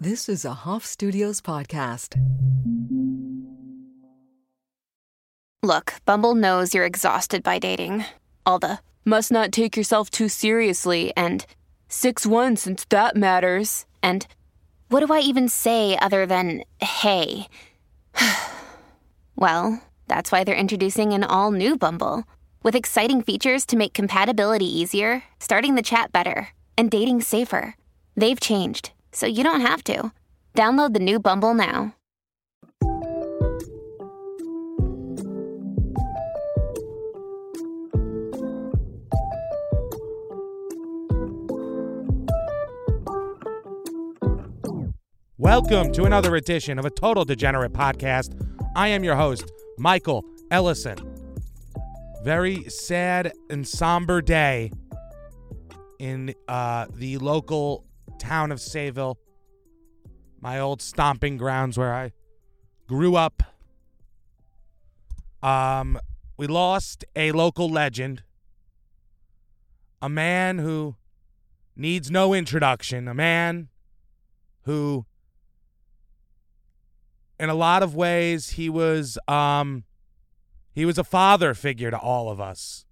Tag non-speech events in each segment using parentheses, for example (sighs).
This is a Hoff Studios podcast. Look, Bumble knows you're exhausted by dating. All the must not take yourself too seriously and 6 1 since that matters. And what do I even say other than hey? (sighs) well, that's why they're introducing an all new Bumble with exciting features to make compatibility easier, starting the chat better, and dating safer. They've changed, so you don't have to. Download the new Bumble now. Welcome to another edition of a Total Degenerate podcast. I am your host, Michael Ellison. Very sad and somber day in uh, the local town of Sayville, my old stomping grounds where I grew up. Um, we lost a local legend, a man who needs no introduction, a man who in a lot of ways he was um he was a father figure to all of us.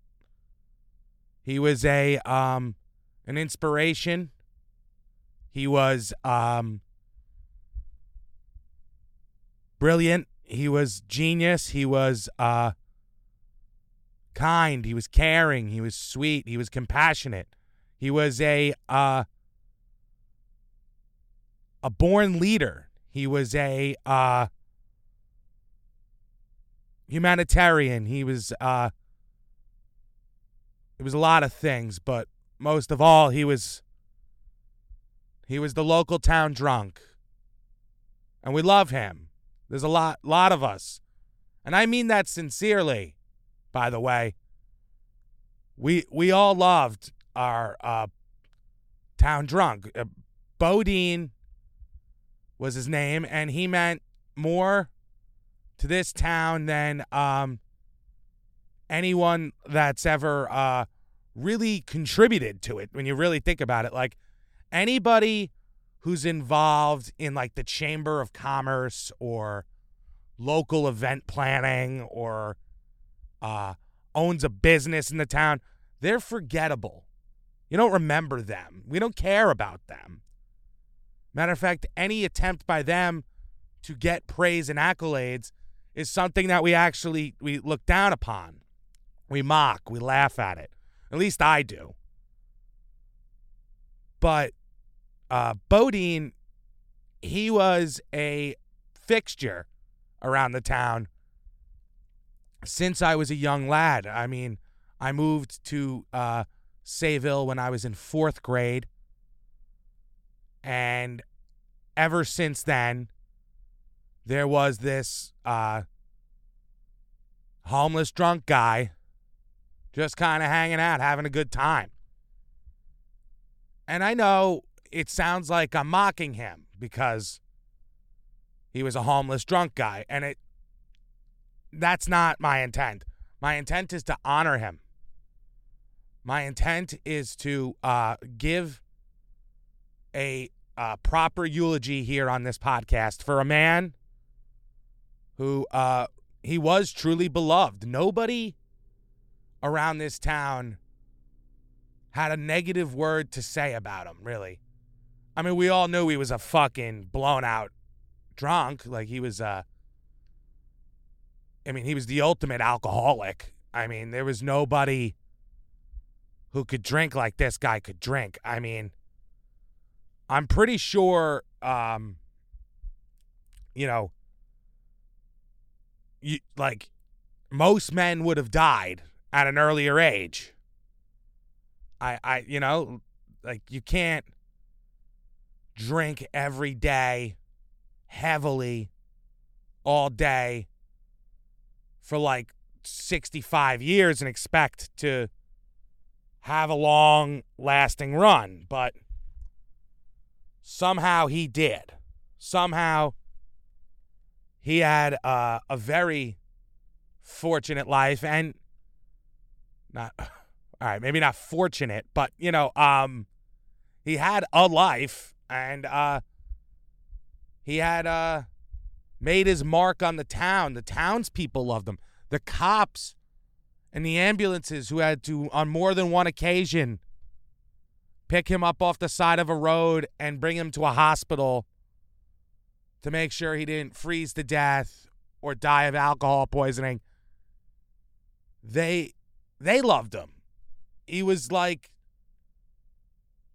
He was a um an inspiration. He was um brilliant. He was genius. He was uh kind. He was caring. He was sweet. He was compassionate. He was a uh a born leader. He was a uh, humanitarian. He was uh, it was a lot of things, but most of all, he was he was the local town drunk, and we love him. There's a lot lot of us, and I mean that sincerely. By the way, we we all loved our uh, town drunk. Uh, Bodine was his name, and he meant more to this town than um, anyone that's ever uh, really contributed to it. When you really think about it, like anybody who's involved in like the Chamber of Commerce or local event planning or uh, owns a business in the town, they're forgettable. You don't remember them. We don't care about them. Matter of fact, any attempt by them to get praise and accolades is something that we actually we look down upon. We mock, we laugh at it. At least I do. But uh, Bodine, he was a fixture around the town since I was a young lad. I mean, I moved to uh, Sayville when I was in fourth grade. And ever since then, there was this uh, homeless drunk guy just kind of hanging out, having a good time. And I know it sounds like I'm mocking him because he was a homeless drunk guy and it that's not my intent. My intent is to honor him. My intent is to uh, give a uh, proper eulogy here on this podcast for a man who uh, he was truly beloved. Nobody around this town had a negative word to say about him, really. I mean, we all knew he was a fucking blown out drunk. Like he was uh I mean, he was the ultimate alcoholic. I mean, there was nobody who could drink like this guy could drink. I mean, I'm pretty sure, um, you know, you, like most men would have died at an earlier age. I, I, you know, like you can't drink every day heavily all day for like 65 years and expect to have a long lasting run. But Somehow he did. Somehow he had uh, a very fortunate life and not (laughs) all right, maybe not fortunate, but you know, um he had a life and uh He had uh made his mark on the town. The townspeople loved him. The cops and the ambulances who had to on more than one occasion pick him up off the side of a road and bring him to a hospital to make sure he didn't freeze to death or die of alcohol poisoning. They they loved him. He was like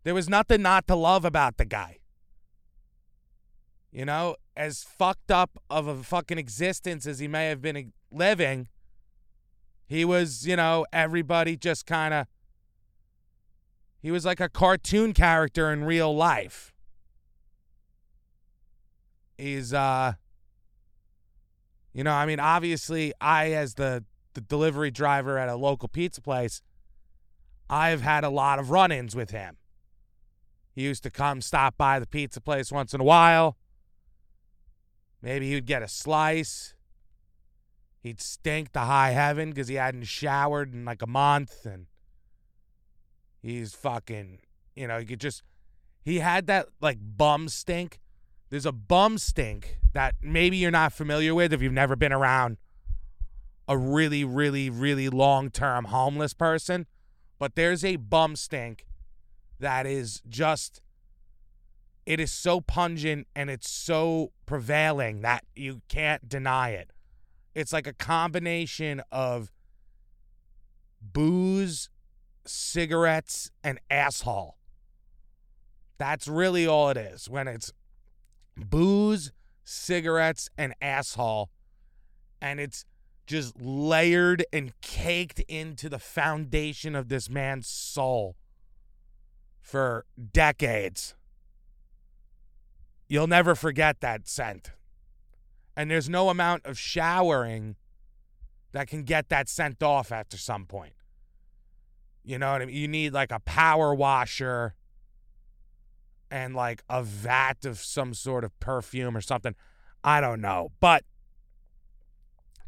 there was nothing not to love about the guy. You know, as fucked up of a fucking existence as he may have been living, he was, you know, everybody just kind of he was like a cartoon character in real life. He's uh you know, I mean, obviously I as the the delivery driver at a local pizza place, I've had a lot of run-ins with him. He used to come stop by the pizza place once in a while. Maybe he would get a slice. He'd stink to high heaven because he hadn't showered in like a month and He's fucking, you know, you could just, he had that like bum stink. There's a bum stink that maybe you're not familiar with if you've never been around a really, really, really long term homeless person. But there's a bum stink that is just, it is so pungent and it's so prevailing that you can't deny it. It's like a combination of booze cigarettes, and asshole. That's really all it is when it's booze, cigarettes, and asshole. And it's just layered and caked into the foundation of this man's soul for decades. You'll never forget that scent. And there's no amount of showering that can get that scent off after some point. You know what I mean? You need like a power washer and like a vat of some sort of perfume or something. I don't know. But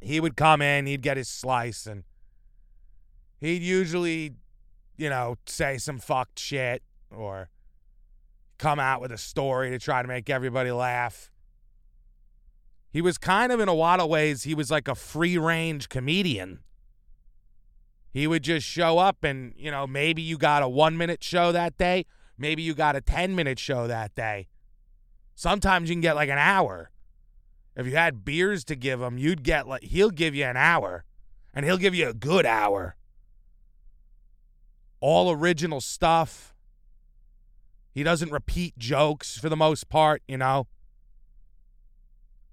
he would come in, he'd get his slice, and he'd usually, you know, say some fucked shit or come out with a story to try to make everybody laugh. He was kind of, in a lot of ways, he was like a free range comedian. He would just show up and, you know, maybe you got a one minute show that day. Maybe you got a 10 minute show that day. Sometimes you can get like an hour. If you had beers to give him, you'd get like, he'll give you an hour and he'll give you a good hour. All original stuff. He doesn't repeat jokes for the most part, you know,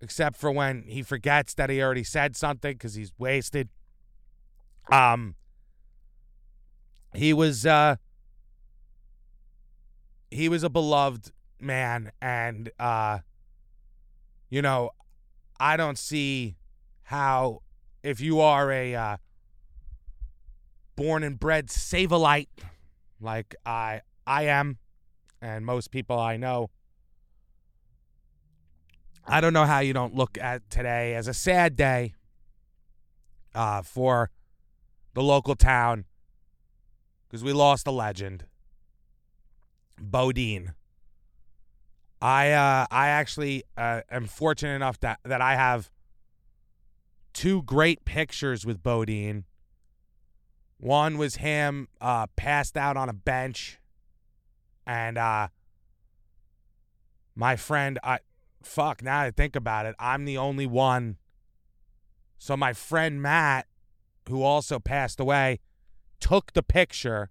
except for when he forgets that he already said something because he's wasted. Um, he was uh he was a beloved man and uh you know i don't see how if you are a uh born and bred Sayvillite like i i am and most people i know i don't know how you don't look at today as a sad day uh for the local town because we lost a legend, Bodine. I uh, I actually uh, am fortunate enough that that I have two great pictures with Bodine. One was him uh, passed out on a bench, and uh, my friend, I fuck. Now I think about it, I'm the only one. So my friend Matt, who also passed away, took the picture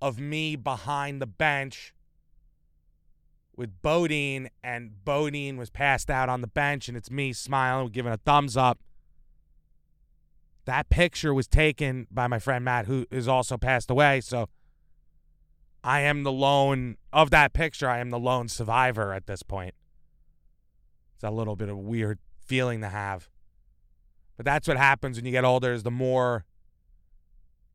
of me behind the bench with Bodine, and Bodine was passed out on the bench, and it's me smiling, giving a thumbs up. That picture was taken by my friend Matt, who is also passed away. So I am the lone of that picture. I am the lone survivor at this point. It's a little bit of weird feeling to have. But that's what happens when you get older is the more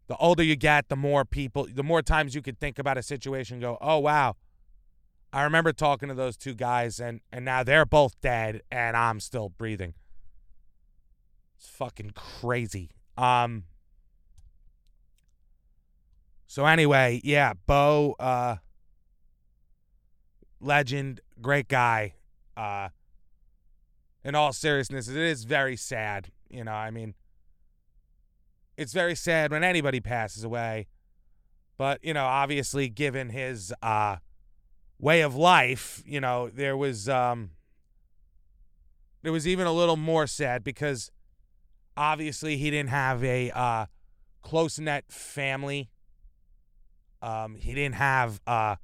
the older you get, the more people, the more times you could think about a situation go, oh, wow. I remember talking to those two guys, and, and now they're both dead, and I'm still breathing. It's fucking crazy. Um. So anyway, yeah, Bo, uh, legend, great guy. uh, in all seriousness, it is very sad. You know, I mean, it's very sad when anybody passes away. But, you know, obviously, given his uh, way of life, you know, there was um, there was even a little more sad because obviously he didn't have a uh, close knit family. Um, he didn't have uh,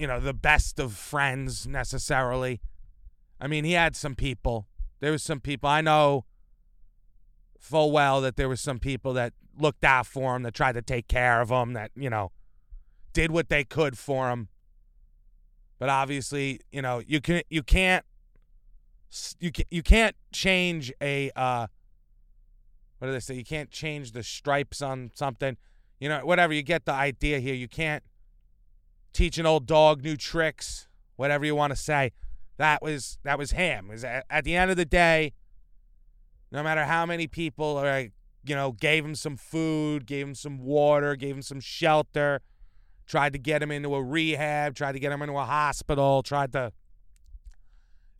you know, the best of friends necessarily. I mean, he had some people. There was some people I know full well that there was some people that looked out for him, that tried to take care of him, that, you know, did what they could for him. But obviously, you know, you can you can't you can you can't change a uh what do they say? You can't change the stripes on something. You know, whatever, you get the idea here. You can't teach an old dog new tricks, whatever you want to say. That was that was him. Was at, at the end of the day, no matter how many people are, you know, gave him some food, gave him some water, gave him some shelter, tried to get him into a rehab, tried to get him into a hospital, tried to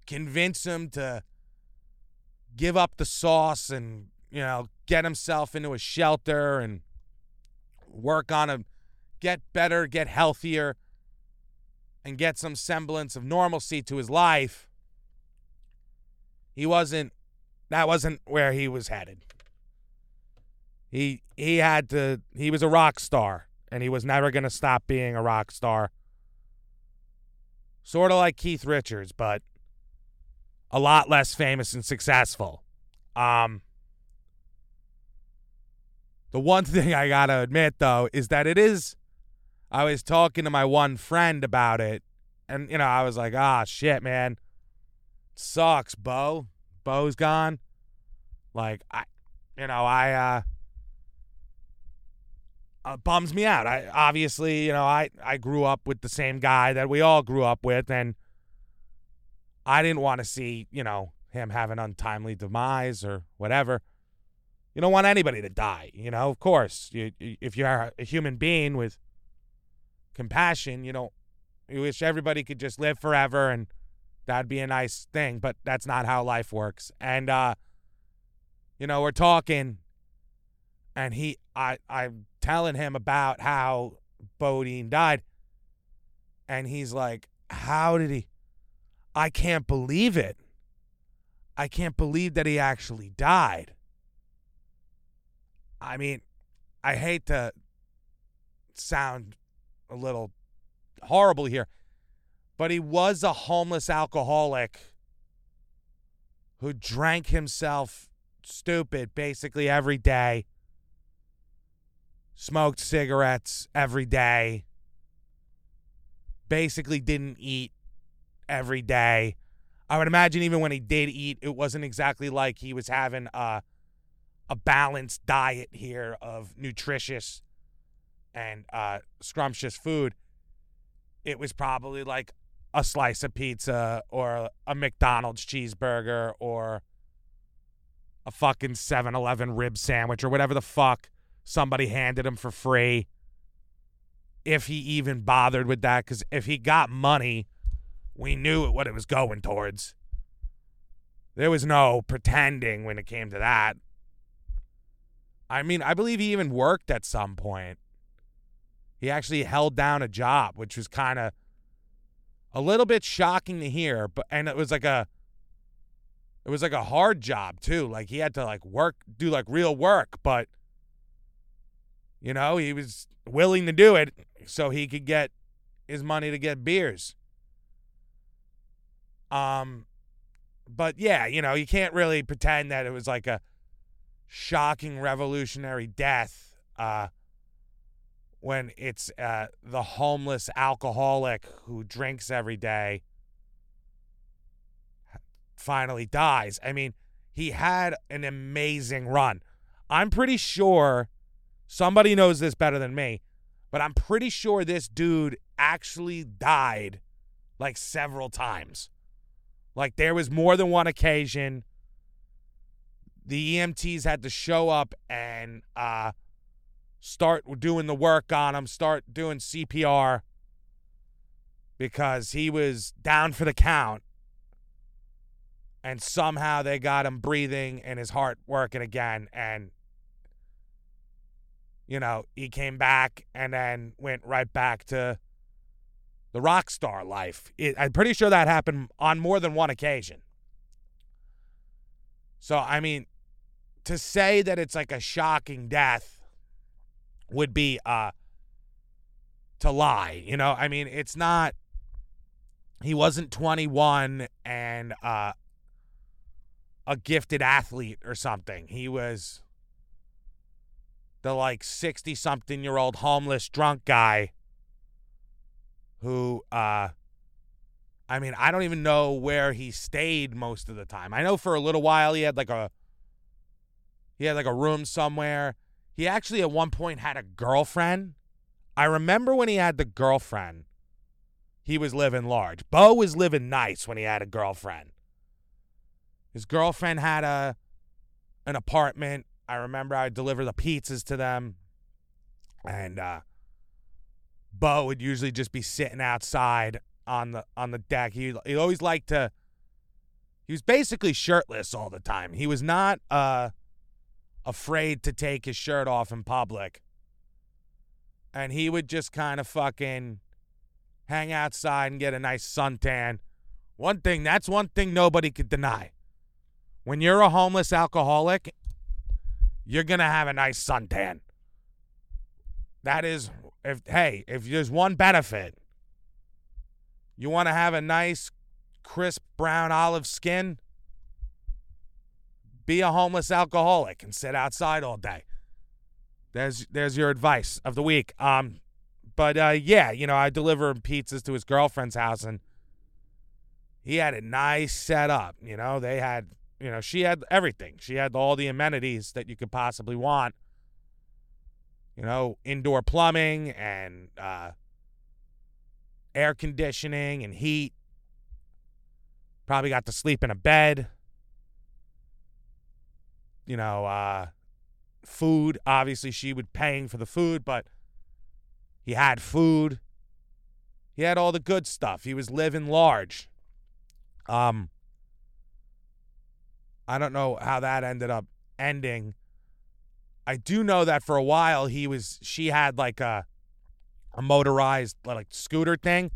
convince him to give up the sauce and you know get himself into a shelter and work on him, get better, get healthier, and get some semblance of normalcy to his life, he wasn't that wasn't where he was headed. He he had to he was a rock star and he was never going to stop being a rock star. Sort of like Keith Richards, but a lot less famous and successful. Um the one (laughs) thing I got to admit though is that it is I was talking to my one friend about it, and you know, I was like, "Ah, shit, man, sucks, Bo. Bo's gone." Like I, you know, I uh, uh, bums me out. I obviously, you know, I I grew up with the same guy that we all grew up with, and I didn't want to see, you know, him have an untimely demise or whatever. You don't want anybody to die, you know. Of course, you, if you're a human being with compassion, you know, you wish everybody could just live forever and that'd be a nice thing, but that's not how life works. And uh you know, we're talking and he I I'm telling him about how Bodine died. And he's like, "How did he I can't believe it. I can't believe that he actually died." I mean, I hate to sound a little horrible here, but he was a homeless alcoholic who drank himself stupid basically every day, smoked cigarettes every day, basically didn't eat every day. I would imagine even when he did eat, it wasn't exactly like he was having a a balanced diet here of nutritious and uh, scrumptious food, it was probably like a slice of pizza or a McDonald's cheeseburger or a fucking 7 Eleven rib sandwich or whatever the fuck somebody handed him for free. If he even bothered with that, because if he got money, we knew what it was going towards. There was no pretending when it came to that. I mean, I believe he even worked at some point. He actually held down a job, which was kind of a little bit shocking to hear, but and it was like a it was like a hard job too. Like he had to like work do like real work, but you know, he was willing to do it so he could get his money to get beers. Um but yeah, you know, you can't really pretend that it was like a shocking revolutionary death. Uh when it's uh, the homeless alcoholic who drinks every day finally dies. I mean, he had an amazing run. I'm pretty sure somebody knows this better than me, but I'm pretty sure this dude actually died like several times. Like there was more than one occasion the EMTs had to show up and uh start doing the work on him, start doing CPR because he was down for the count and somehow they got him breathing and his heart working again and you know he came back and then went right back to the rock star life. It, i'm pretty sure that happened on more than one occasion. So i mean to say that it's like a shocking death would be uh to lie you know? I mean it's not he wasn't 21 and uh a gifted athlete or something. He was the like 60 something year old homeless drunk guy who uh I mean, I don't even know where he stayed most of the time. I know for a little while he had like a he had like a room somewhere. He actually at one point had a girlfriend. I remember when he had the girlfriend, he was living large. Bo was living nice when he had a girlfriend. His girlfriend had a an apartment. I remember I would deliver the pizzas to them. And uh Bo would usually just be sitting outside on the on the deck. He he always liked to he was basically shirtless all the time. He was not uh afraid to take his shirt off in public. And he would just kind of fucking hang outside and get a nice suntan. One thing, that's one thing nobody could deny. When you're a homeless alcoholic, you're to have a nice suntan. That is if hey, if there's one benefit, you want to have a nice crisp brown olive skin, be a homeless alcoholic and sit outside all day. There's there's your advice of the week. Um but uh yeah, you know, I deliver pizzas to his girlfriend's house and he had a nice setup, you know. They had you know, she had everything. She had all the amenities that you could possibly want. You know, indoor plumbing and uh, air conditioning and heat. Probably got to sleep in a bed. You know, uh, food. Obviously, she would paying for the food, but he had food. He had all the good stuff. He was living large. Um, I don't know how that ended up ending. I do know that for a while he was she had like a a motorized like scooter thing.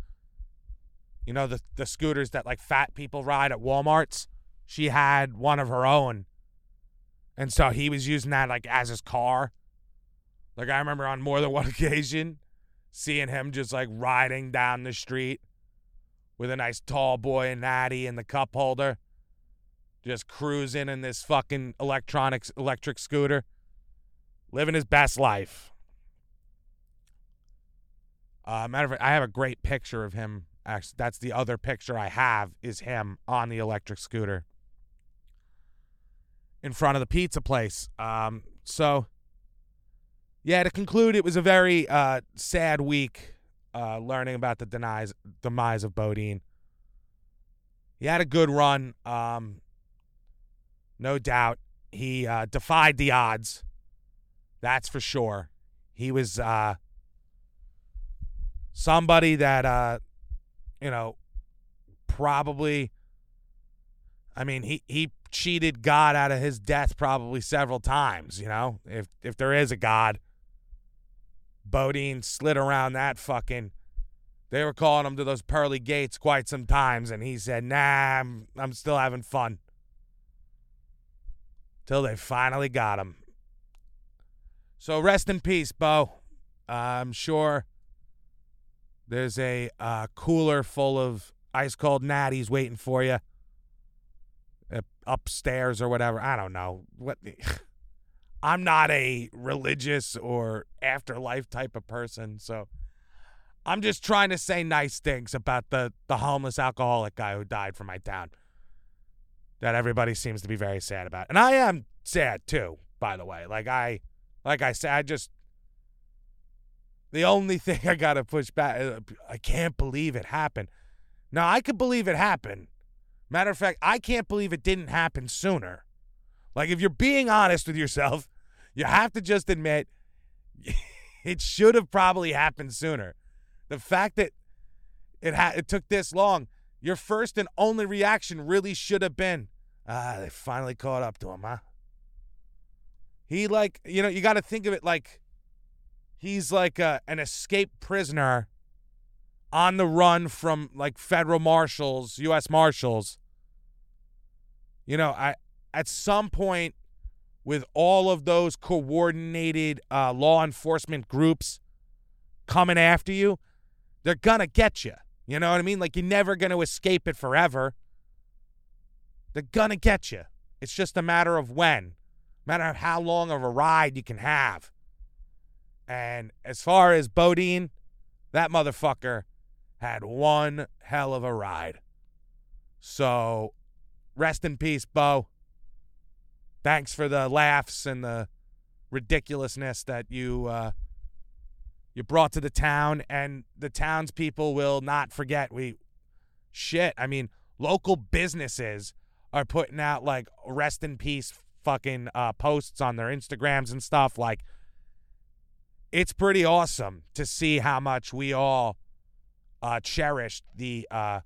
You know the the scooters that like fat people ride at Walmarts. She had one of her own. And so he was using that like as his car. Like I remember on more than (laughs) one occasion seeing him just like riding down the street with a nice tall boy and natty in the cup holder just cruising in this fucking electronics electric scooter, living his best life. Uh, matter of fact, I have a great picture of him. Actually, that's the other picture I have is him on the electric scooter in front of the pizza place. Um, so, yeah, to conclude, it was a very uh, sad week uh, learning about the denies, demise of Bodine. He had a good run. Um, no doubt. He uh, defied the odds. That's for sure. He was uh, somebody that, uh, you know, probably. I mean, he, he cheated God out of his death probably several times. You know, if if there is a God, Bodine slid around that fucking. They were calling him to those pearly gates quite some times, and he said, "Nah, I'm I'm still having fun." Till they finally got him. So rest in peace, Bo. Uh, I'm sure there's a uh, cooler full of ice cold natties waiting for you uh, upstairs or whatever. I don't know what. (laughs) I'm not a religious or afterlife type of person, so I'm just trying to say nice things about the the homeless alcoholic guy who died from my town that everybody seems to be very sad about. And I am sad too, by the way. Like I like I said, I just the only (laughs) thing I got to push back uh, I can't believe it happened. Now, I could believe it happened. Matter of fact, I can't believe it didn't happen sooner. Like if you're being honest with yourself, (laughs) you have to just admit (laughs) it should have probably happened sooner. The fact that it ha- it took this long. Your first and only reaction really should have been, ah, they finally caught up to him, huh? He like, you know, you got to think of it like he's like a, an escaped prisoner on the run from like federal marshals, U.S. marshals. You know, I at some point with all of those coordinated uh, law enforcement groups coming after you, they're gonna get you. You know what I mean? Like you're never gonna escape it forever. They're gonna get you. It's just a matter of when, matter of how long of a ride you can have. And as far as Bodine, that motherfucker had one hell of a ride. So rest in peace, Bo. Thanks for the laughs and the ridiculousness that you uh, you brought to the town, and the townspeople will not forget. We shit. I mean, local businesses are putting out like rest in peace fucking uh, posts on their Instagrams and stuff. Like, it's pretty awesome to see how much we all uh, cherished the uh,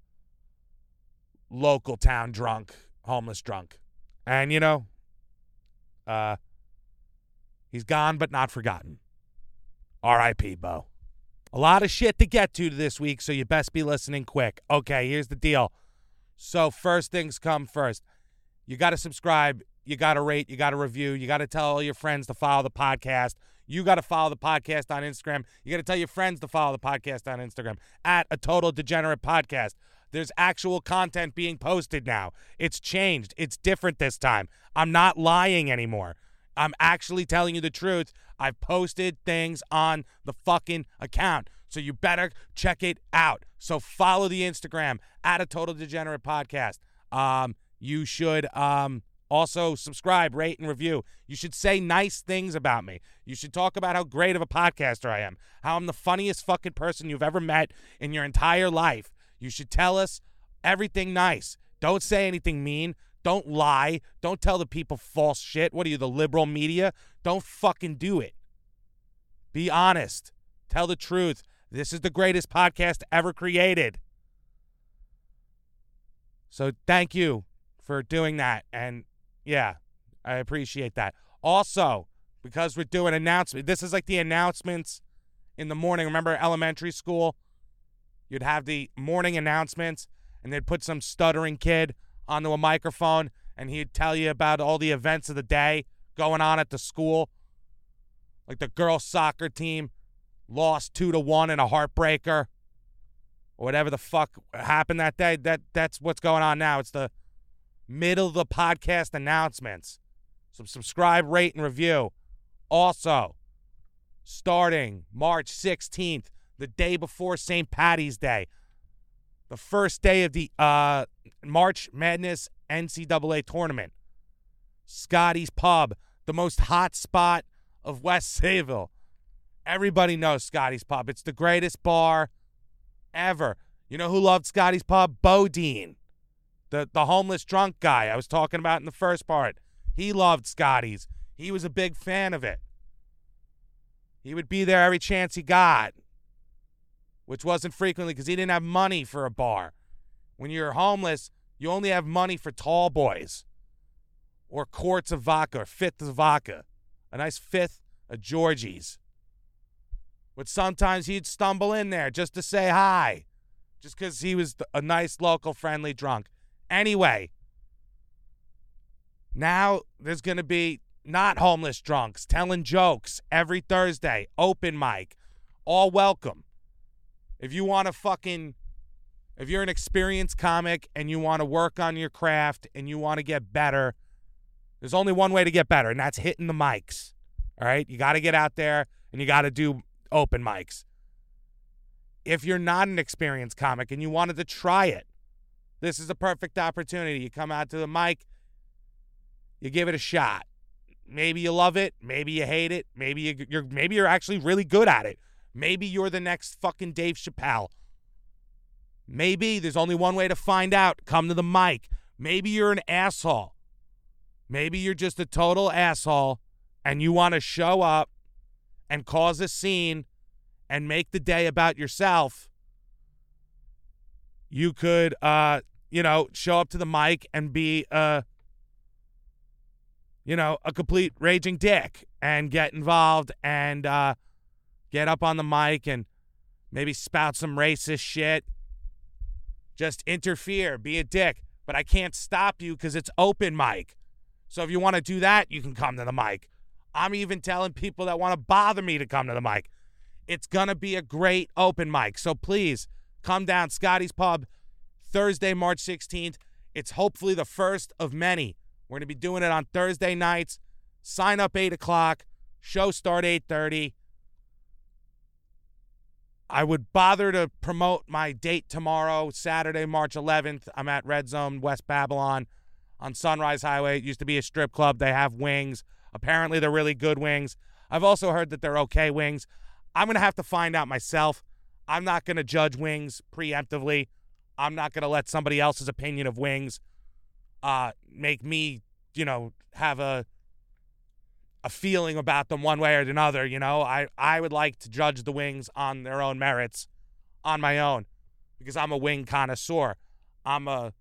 local town drunk, homeless drunk. And, you know, uh, he's gone but not forgotten. R.I.P. Bo. A lot of shit to get to this week, so you best be listening quick. Okay, here's the deal. So, first things come first. You got to subscribe. You got to rate. You got to review. You got to tell all your friends to follow the podcast. You got to follow the podcast on Instagram. You got to tell your friends to follow the podcast on Instagram at a total degenerate podcast. There's actual content being posted now. It's changed. It's different this time. I'm not lying anymore. I'm actually telling you the truth. I've posted things on the fucking account. So you better check it out. So follow the Instagram at a total degenerate podcast. Um, you should um also subscribe, rate, and review. You should say nice things about me. You should talk about how great of a podcaster I am, how I'm the funniest fucking person you've ever met in your entire life. You should tell us everything nice. Don't say anything mean. Don't lie. Don't tell the people false shit. What are you, the liberal media? Don't fucking do it. Be honest. Tell the truth. This is the greatest podcast ever created. So thank you for doing that. And yeah, I appreciate that. Also, because we're doing announcements, this is like the announcements in the morning. Remember elementary school? You'd have the morning announcements, and they'd put some stuttering kid onto a microphone, and he'd tell you about all the events of the day going on at the school. Like the girls' soccer team lost two to one in a heartbreaker, or whatever the fuck happened that day. That that's what's going on now. It's the middle of the podcast announcements. So subscribe, rate, and review. Also, starting March 16th, the day before St. Patty's Day, the first day of the uh, March Madness NCAA tournament. Scotty's Pub, the most hot spot of West Sayville. Everybody knows Scotty's Pub. It's the greatest bar ever. You know who loved Scotty's Pub? Bodine, the the homeless drunk guy I was talking about in the first part. He loved Scotty's. He was a big fan of it. He would be there every chance he got, which wasn't frequently because he didn't have money for a bar. When you're homeless, you only have money for tall boys or quarts of vodka or fifth of vodka, a nice fifth of Georgie's. But sometimes he'd stumble in there just to say hi, just because he was a nice, local, friendly drunk. Anyway, now there's going to be not homeless drunks telling jokes every Thursday, open mic, all welcome. If you want to fucking, if you're an experienced comic and you want to work on your craft and you want to get better, there's only one way to get better, and that's hitting the mics. All right? You got to get out there and you got to do open mics. If you're not an experienced comic and you wanted to try it, this is a perfect opportunity. You come out to the mic, you give it a shot. Maybe you love it, maybe you hate it, maybe you, you're maybe you're actually really good at it. Maybe you're the next fucking Dave Chappelle. Maybe there's only one way to find out. Come to the mic. Maybe you're an asshole. Maybe you're just a total asshole and you want to show up and cause a scene and make the day about yourself, You could, uh, you know, show up to the mic and be, uh, you know, a complete raging dick and get involved and uh, get up on the mic and maybe spout some racist shit. Just interfere, be a dick. But I can't stop you because it's open mic. So if you want to do that, you can come to the mic. I'm even telling people that want to bother me to come to the mic. It's going to be a great open mic. So please come down, Scotty's Pub, Thursday, March 16th. It's hopefully the first of many. We're going to be doing it on Thursday nights. Sign up 8 o'clock. Show start 8.30. I would bother to promote my date tomorrow, Saturday, March 11th. I'm at Red Zone, West Babylon on Sunrise Highway. It used to be a strip club. They have wings. Apparently, they're really good wings. I've also heard that they're okay wings. I'm going to have to find out myself. I'm not going to judge wings preemptively. I'm not going to let somebody else's opinion of wings uh, make me, you know, have a a feeling about them one way or another. You know, I I would like to judge the wings on their own merits, on my own, because I'm a wing connoisseur. I'm a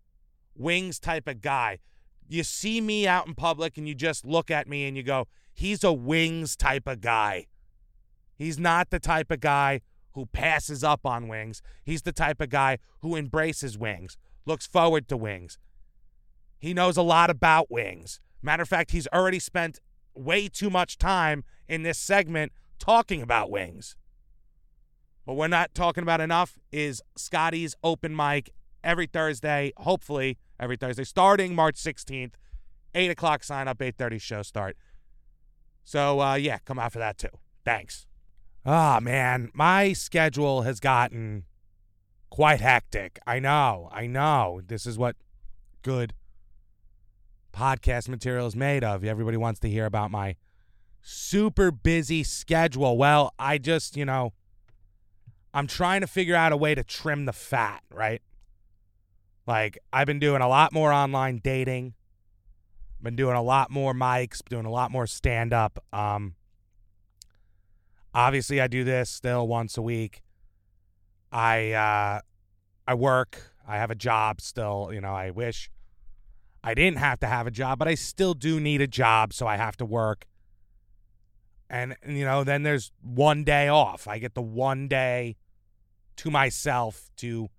wings type of guy. You see me out in public and you just look at me and you go, he's a wings type of guy. He's not the type of guy who passes up on wings. He's the type of guy who embraces wings, looks forward to wings. He knows a lot about wings. Matter of fact, he's already spent way too much time in this segment talking about wings. But we're not talking about enough is Scotty's open mic every Thursday, hopefully every Thursday, starting March 16th, 8 o'clock sign up, 8.30 show start. So, uh, yeah, come out for that too. Thanks. Ah, oh, man, my schedule has gotten quite hectic. I know, I know. This is what good podcast material is made of. Everybody wants to hear about my super busy schedule. Well, I just, you know, I'm trying to figure out a way to trim the fat, right? Like, I've been doing a lot more online dating, been doing a lot more mics, doing a lot more stand up. Um, Obviously, I do this still once a week. I uh, I work. I have a job still. You know, I wish I didn't have to have a job, but I still do need a job, so I have to work. And you know, then there's one day off. I get the one day to myself to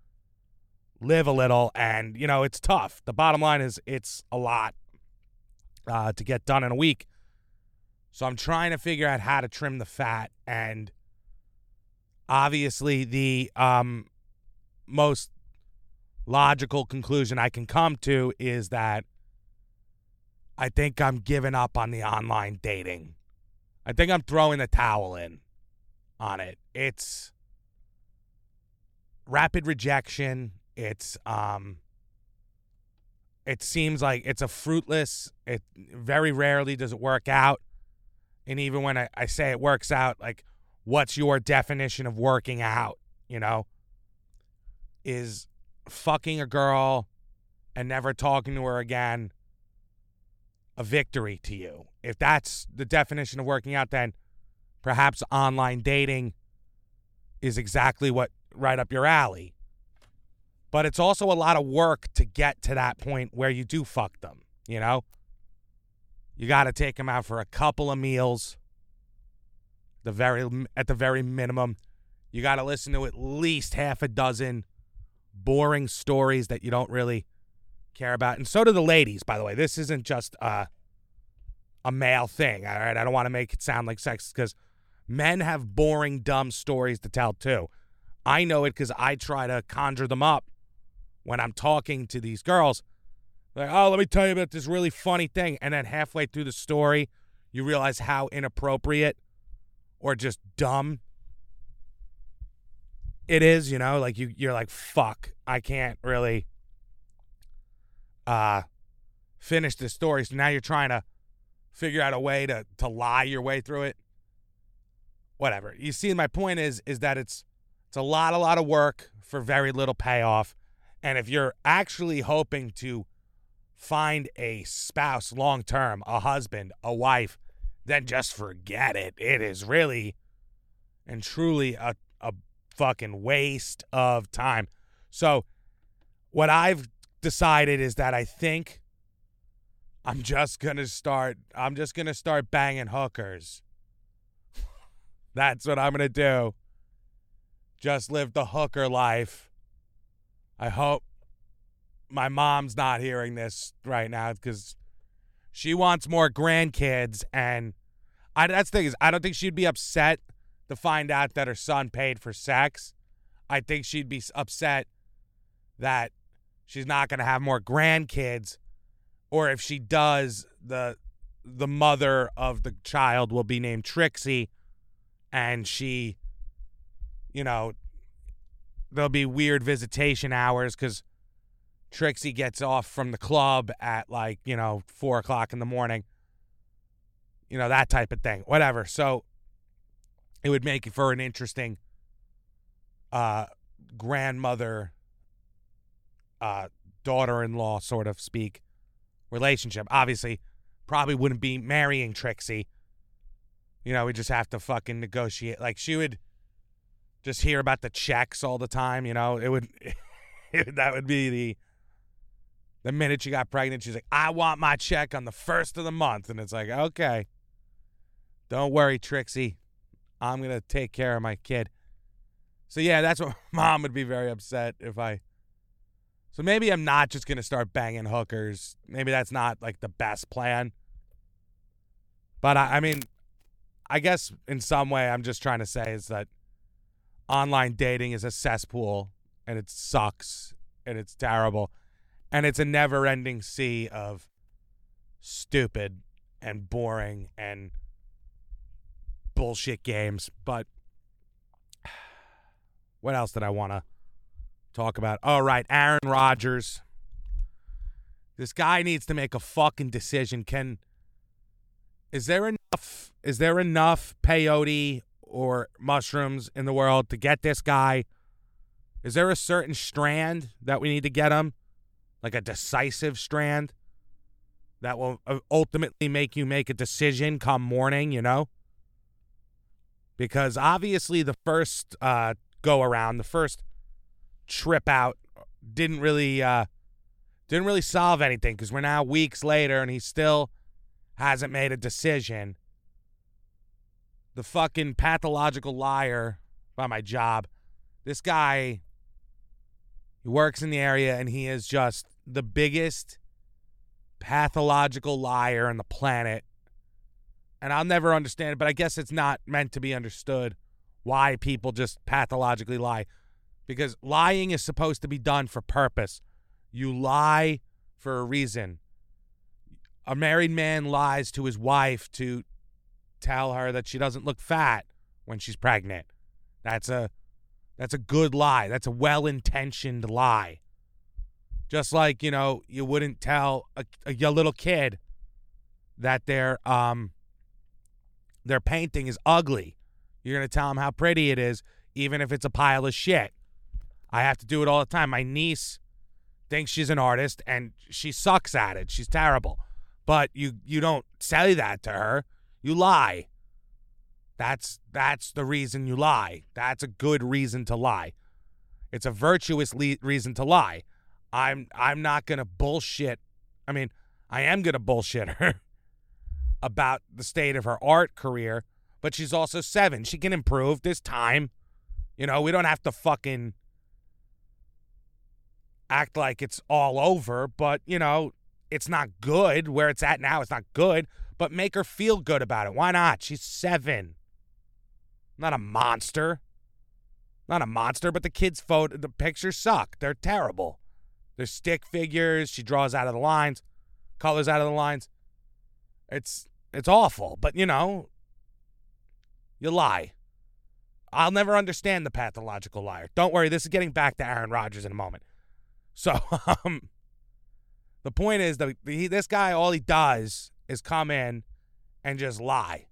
live a little, and you know, it's tough. The bottom line is, it's a lot uh, to get done in a week. So I'm trying to figure out how to trim the fat and obviously the um, most logical conclusion I can come to is that I think I'm giving up on the online dating. I think I'm throwing the towel in on it. It's rapid rejection. It's um it seems like it's a fruitless it very rarely does it work out and even when I, I say it works out, like, what's your definition of working out? You know, is fucking a girl and never talking to her again a victory to you? If that's the definition of working out, then perhaps online dating is exactly what right up your alley. But it's also a lot of work to get to that point where you do fuck them, you know? You got to take them out for a couple of meals. The very at the very minimum, you got to listen to at least half a dozen boring stories that you don't really care about. And so do the ladies, by the way. This isn't just uh, a male thing. All right, I don't want to make it sound like sex because men have boring, dumb stories to tell too. I know it because I try to conjure them up when I'm talking to these girls. Like, oh, let me tell you about this really funny thing. And then halfway through the story, you realize how inappropriate or just dumb it is, you know, like you you're like, fuck, I can't really uh finish this story. So now you're trying to figure out a way to to lie your way through it. Whatever. You see my point is is that it's it's a lot a lot of work for very little payoff. And if you're actually hoping to find a spouse long term, a husband, a wife, then just forget it. It is really and truly a, a fucking waste of time. So what I've decided is that I think I'm just gonna start. I'm just gonna start banging hookers. (laughs) That's what I'm gonna do. Just live the hooker life. I hope my mom's not hearing this right now because she wants more grandkids, and I that's the thing is I don't think she'd be upset to find out that her son paid for sex. I think she'd be upset that she's not going to have more grandkids or if she does the the mother of the child will be named Trixie and she you know there'll be weird visitation hours because Trixie gets off from the club at like you know four o'clock in the morning. You know that type of thing whatever. So it would make for an interesting uh grandmother uh daughter-in-law sort of speak relationship. Obviously probably wouldn't be marrying trixie. You know we just have to fucking negotiate like she would just hear about the checks all the time you know? It would (laughs) that would be the the minute she got pregnant she's like i want my check on the first of the month. And it's like okay. Don't worry trixie. I'm gonna take care of my kid. So yeah that's what (laughs) mom would be very upset if i so maybe I'm not just to start banging hookers. Maybe that's not like the best plan. But I, I, mean, I guess in some way I'm just trying to say is that online dating is a cesspool and it sucks and it's terrible and it's a never ending sea of stupid and boring and bullshit games. But (sighs) what else did I want to talk about. All right, Aaron Rodgers. This guy needs to make a fucking decision. Can is there enough is there enough peyote or mushrooms in the world to get this guy? Is there a certain strand that we need to get him? Like a decisive strand that will uh, ultimately make you make a decision come morning, you know? Because obviously the first uh, go around, the first trip out didn't really uh, didn't really solve anything because we're now weeks later and he still hasn't made a decision. The fucking pathological liar by my job. This guy he works in the area and he is just the biggest pathological liar on the planet. And I'll never understand it, but I guess it's not meant to be understood why people just pathologically lie because lying is supposed to be done for purpose. You lie for a reason. A married man lies to his wife to tell her that she doesn't look fat when she's pregnant. That's a that's a good lie. That's a well-intentioned lie. Just like, you know, you wouldn't tell a, a, little kid that their um their painting is ugly. You're going to tell them how pretty it is even if it's a pile of shit. I have to do it all the time. My niece thinks she's an artist and she sucks at it. She's terrible. But you you don't say that to her. You lie. That's that's the reason you lie. That's a good reason to lie. It's a virtuous le- reason to lie. I'm I'm not going to bullshit. I mean, I am going to bullshit (laughs) her about the state of her art career, but she's also 7. She can improve. this time. You know, we don't have to fucking act like it's all over, but you know, it's not good where it's at now. It's not good, but make her feel good about it. Why not? She's seven. Not a monster. Not a monster, but the kids' photo, the pictures suck. They're terrible. They're stick figures. She draws out of the lines, colors out of the lines. It's it's awful, but you know, you lie. I'll never understand the pathological liar. Don't worry, this is getting back to Aaron Rodgers in a moment. So (laughs) um, the point is that this guy, all he does is come in and just lie.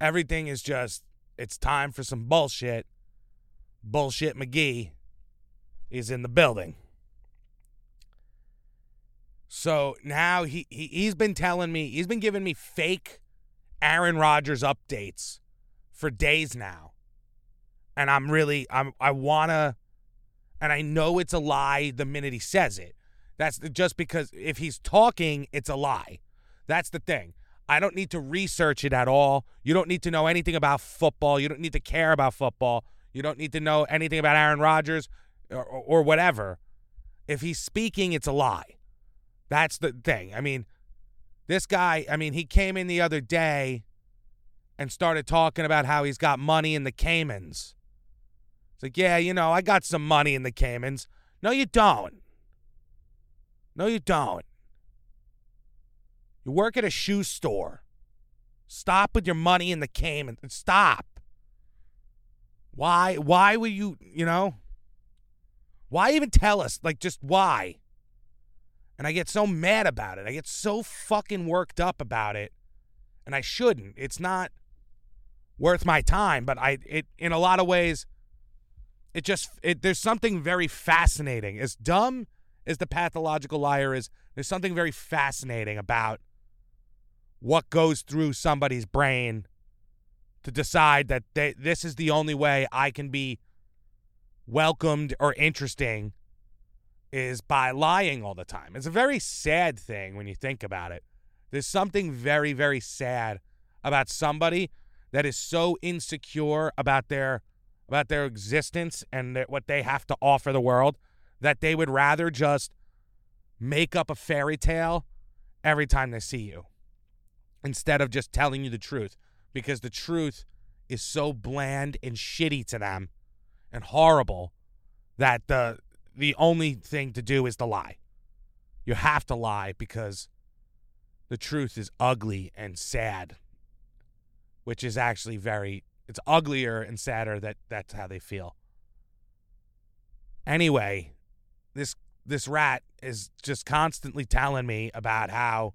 Everything is just, it's time for some bullshit. Bullshit McGee is in the building. So now he, he he's been telling me, he's been giving me fake Aaron Rodgers updates for days now. And I'm really I'm I wanna And I know it's a lie the minute he says it. That's just because if he's talking, it's a lie. That's the thing. I don't need to research it at all. You don't need to know anything about football. You don't need to care about football. You don't need to know anything about Aaron Rodgers or, or, or whatever. If he's speaking, it's a lie. That's the thing. I mean, this guy, I mean, he came in the other day and started talking about how he's got money in the Caymans. It's like, yeah, you know, I got some money in the Caymans. No, you don't. No, you don't. You work at a shoe store. Stop with your money in the Caymans. Stop. Why? Why would you? You know? Why even tell us? Like, just why? And I get so mad about it. I get so fucking worked up about it. And I shouldn't. It's not worth my time, but I it in a lot of ways it just it there's something very fascinating. As dumb as the pathological liar is, there's something very fascinating about what goes through somebody's brain to decide that they, this is the only way I can be welcomed or interesting is by lying all the time. It's a very sad thing when you think about it. There's something very, very sad about somebody that is so insecure about their about their existence and their, what they have to offer the world that they would rather just make up a fairy tale every time they see you instead of just telling you the truth because the truth is so bland and shitty to them and horrible that the the only thing to do is to lie. You have to lie because the truth is ugly and sad, which is actually very it's uglier and sadder that that's how they feel. Anyway, this this rat is just constantly telling me about how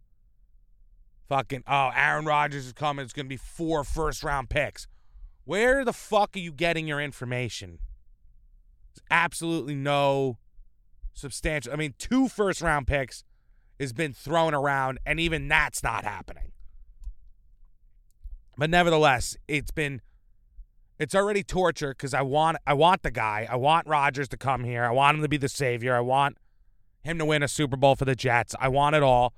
fucking oh Aaron Rodgers is coming. It's gonna be four first round picks. Where the fuck are you getting your information? There's absolutely no substantial. I mean, two first round picks has been thrown around, and even that's not happening. But nevertheless, it's been it's already torture because I want I want the guy. I want Rodgers to come here. I want him to be the savior. I want him to win a Super Bowl for the Jets. I want it all.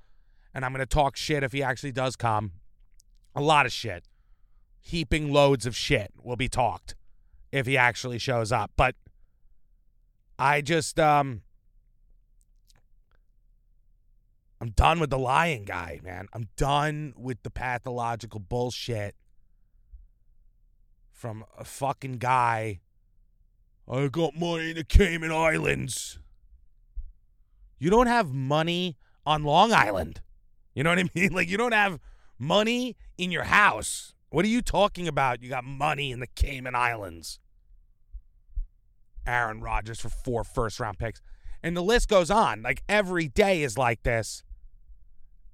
And I'm gonna talk shit if he actually does come. A lot of shit. Heaping loads of shit will be talked if he actually shows up. But I just um I'm done with the lying guy, man. I'm done with the pathological bullshit from a fucking guy. I got money in the Cayman Islands. You don't have money on Long Island. You know what I mean? (laughs) Like, you don't have money in your house. What are you talking about? You got money in the Cayman Islands. Aaron Rodgers for four first round picks. And the list goes on. Like, every day is like this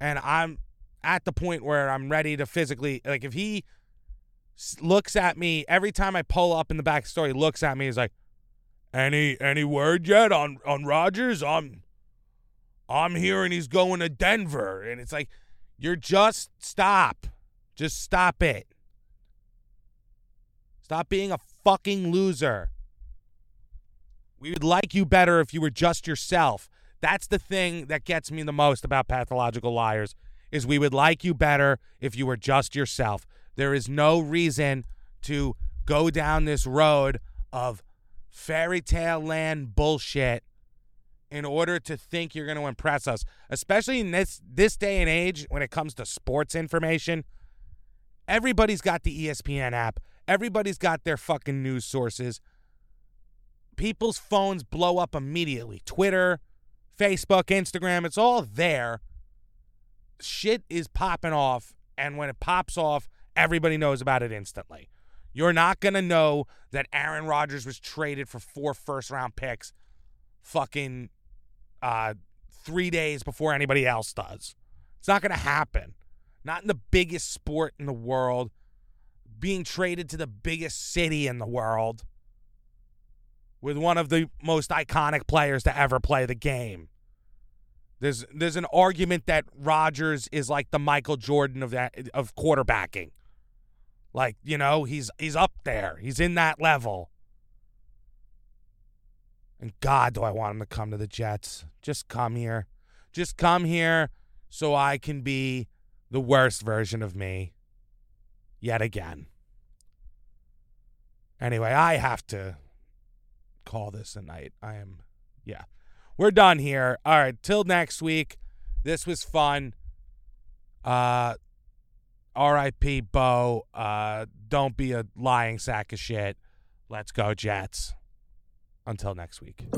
and I'm at the point where I'm ready to physically like if he looks at me every time I pull up in the back story, looks at me, he's like, "Any any word yet on on Rodgers? I'm I'm hearing he's going to Denver," and it's like, you're just stop, just stop it. Stop being a fucking loser. We would like you better if you were just yourself. That's the thing that gets me the most about pathological liars is we would like you better if you were just yourself. There is no reason to go down this road of fairy tale land bullshit in order to think you're going to impress us, especially in this this day and age when it comes to sports information. Everybody's got the ESPN app. Everybody's got their fucking news sources. People's phones blow up immediately. Twitter, Facebook, Instagram, it's all there. Shit is popping off, and when it pops off, everybody knows about it instantly. You're not going to know that Aaron Rodgers was traded for four first round picks fucking uh, three days before anybody else does. It's not going to happen. Not in the biggest sport in the world, being traded to the biggest city in the world with one of the most iconic players to ever play the game. There's there's an argument that Rodgers is like the Michael Jordan of that of quarterbacking. Like, you know, he's he's up there. He's in that level. And God, do I want him to come to the Jets. Just come here. Just come here so I can be the worst version of me yet again. Anyway, I have to call this a night. I am, yeah. We're done here. All right, till next week. This was fun. Uh, R.I.P. Bo. Uh, don't be a lying sack of shit. Let's go, Jets. Until next week.